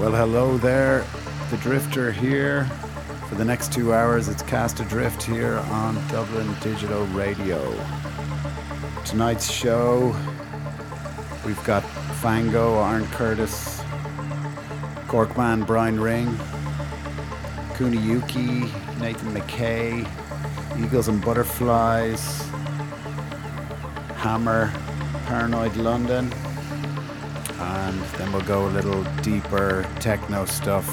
Well, hello there. The Drifter here. For the next two hours, it's Cast Adrift here on Dublin Digital Radio. Tonight's show, we've got Fango, Iron Curtis, Corkman, Brian Ring, Kuniyuki, Nathan Micay, Eagles and Butterflies, Hammer, Paranoid London and then we'll go a little deeper techno stuff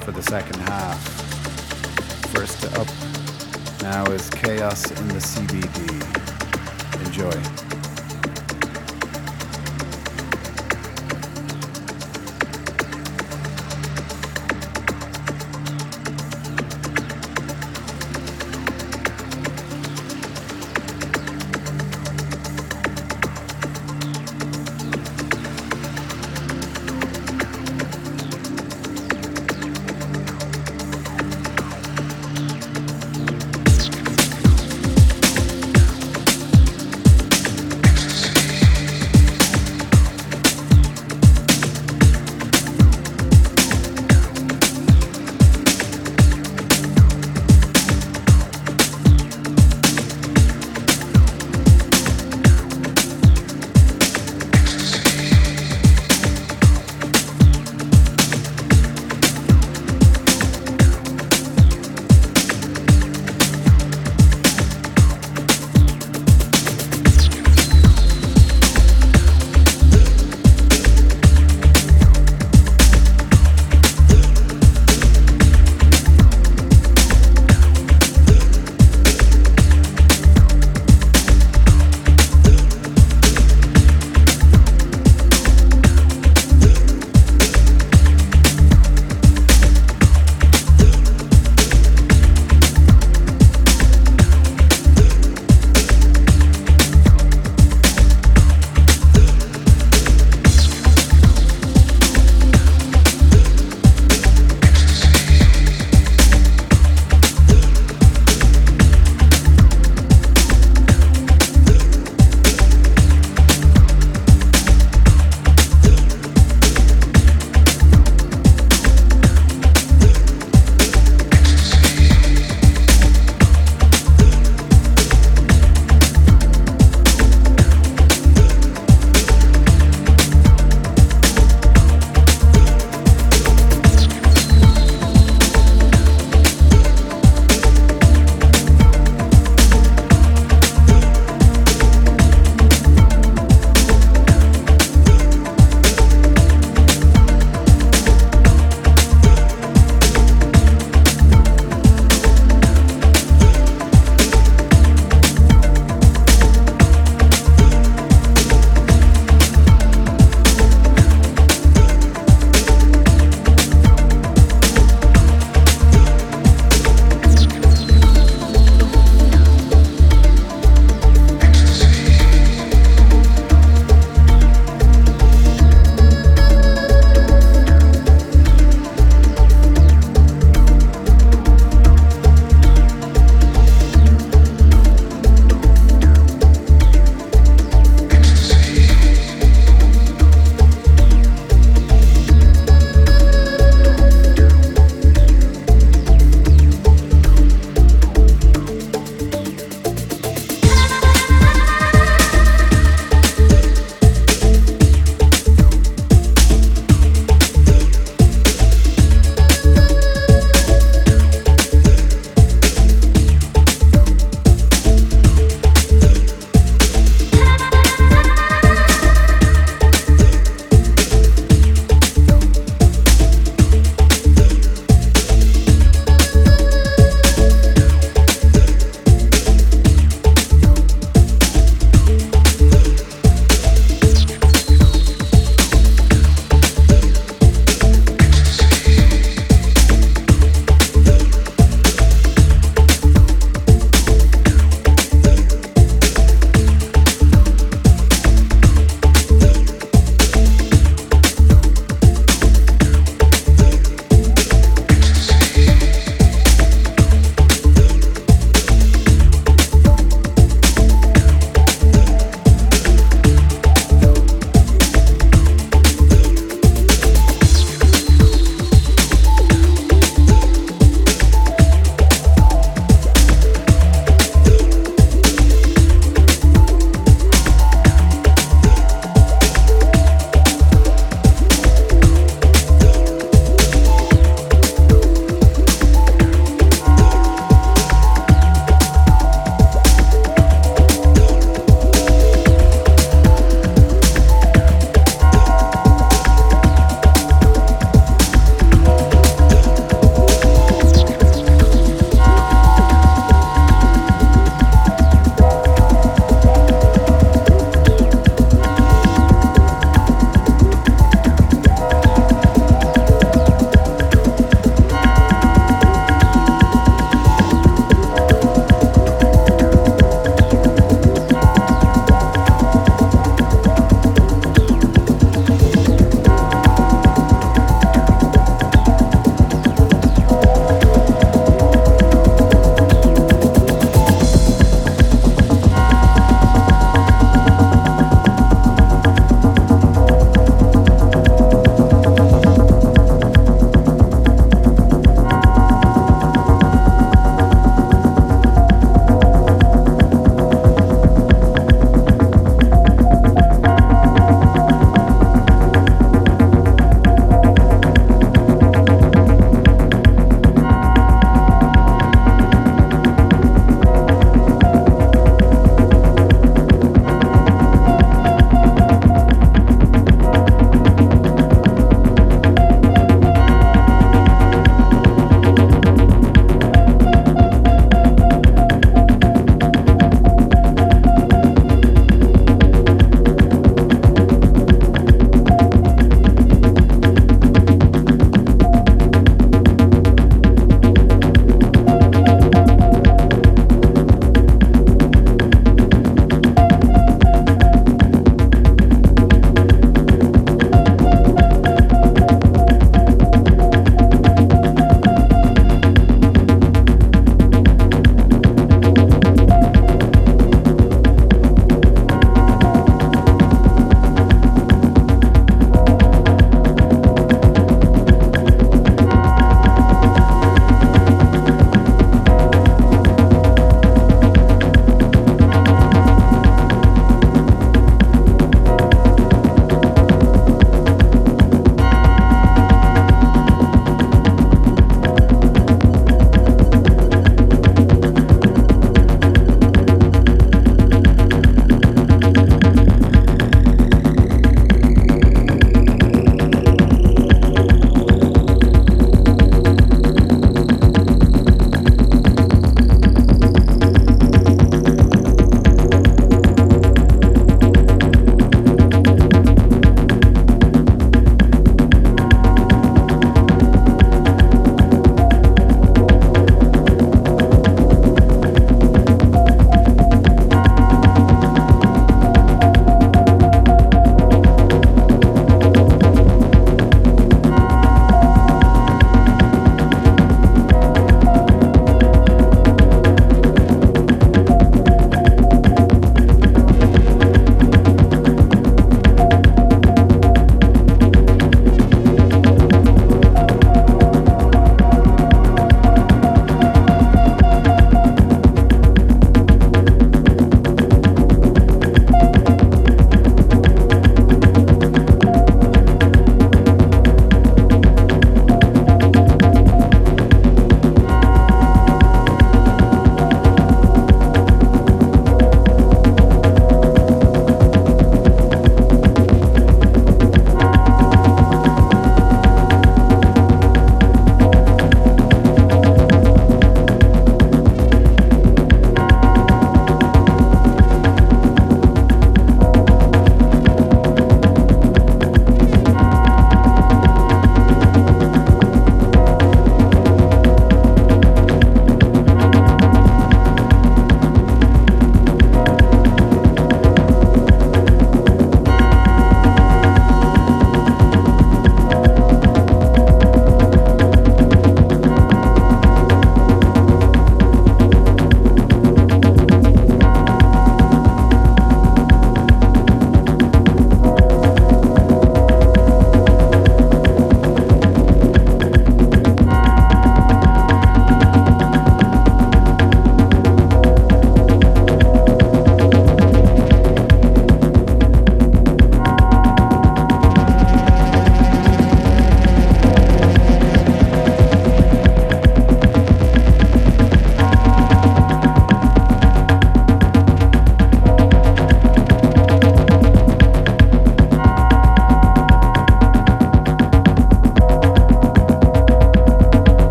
for the second half. First up now is Chaos in the CBD. Enjoy.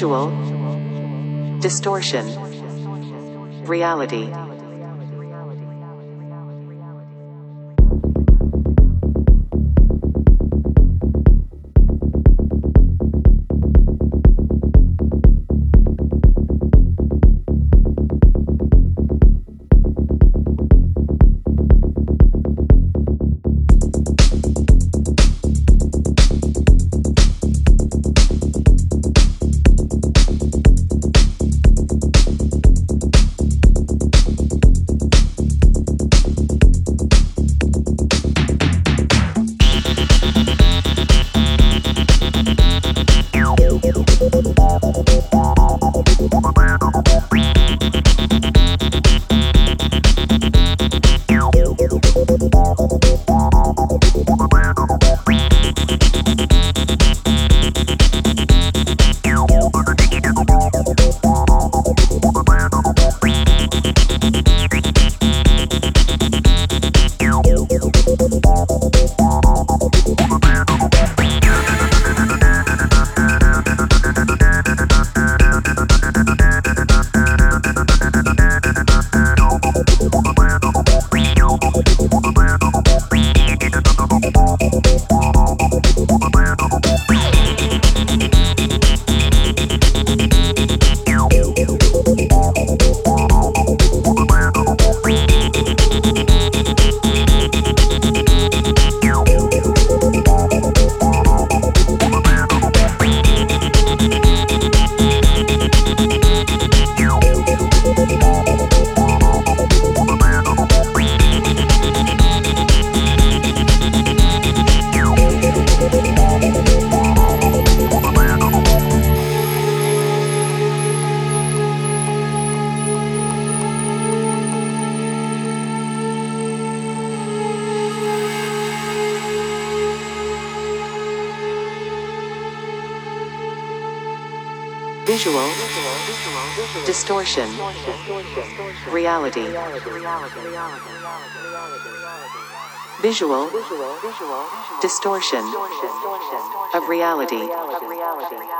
Visual, distortion, reality. Visual, distortion of reality, panic.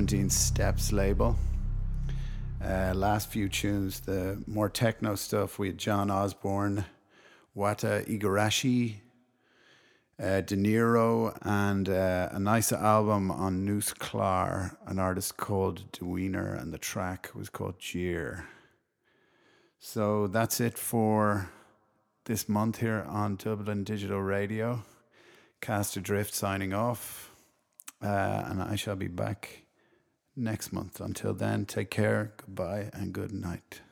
17 Steps label. Uh, last few tunes, the more techno stuff, we had John Osborn, Wata Igarashi, uh, Deniro, and uh, a nice album on Nous'klaer, an artist called Dewener, and the track was called Jeer. So that's it for this month here on Dublin Digital Radio. Cast Adrift signing off, uh, and I shall be back next month. Until then, take care, goodbye, and good night.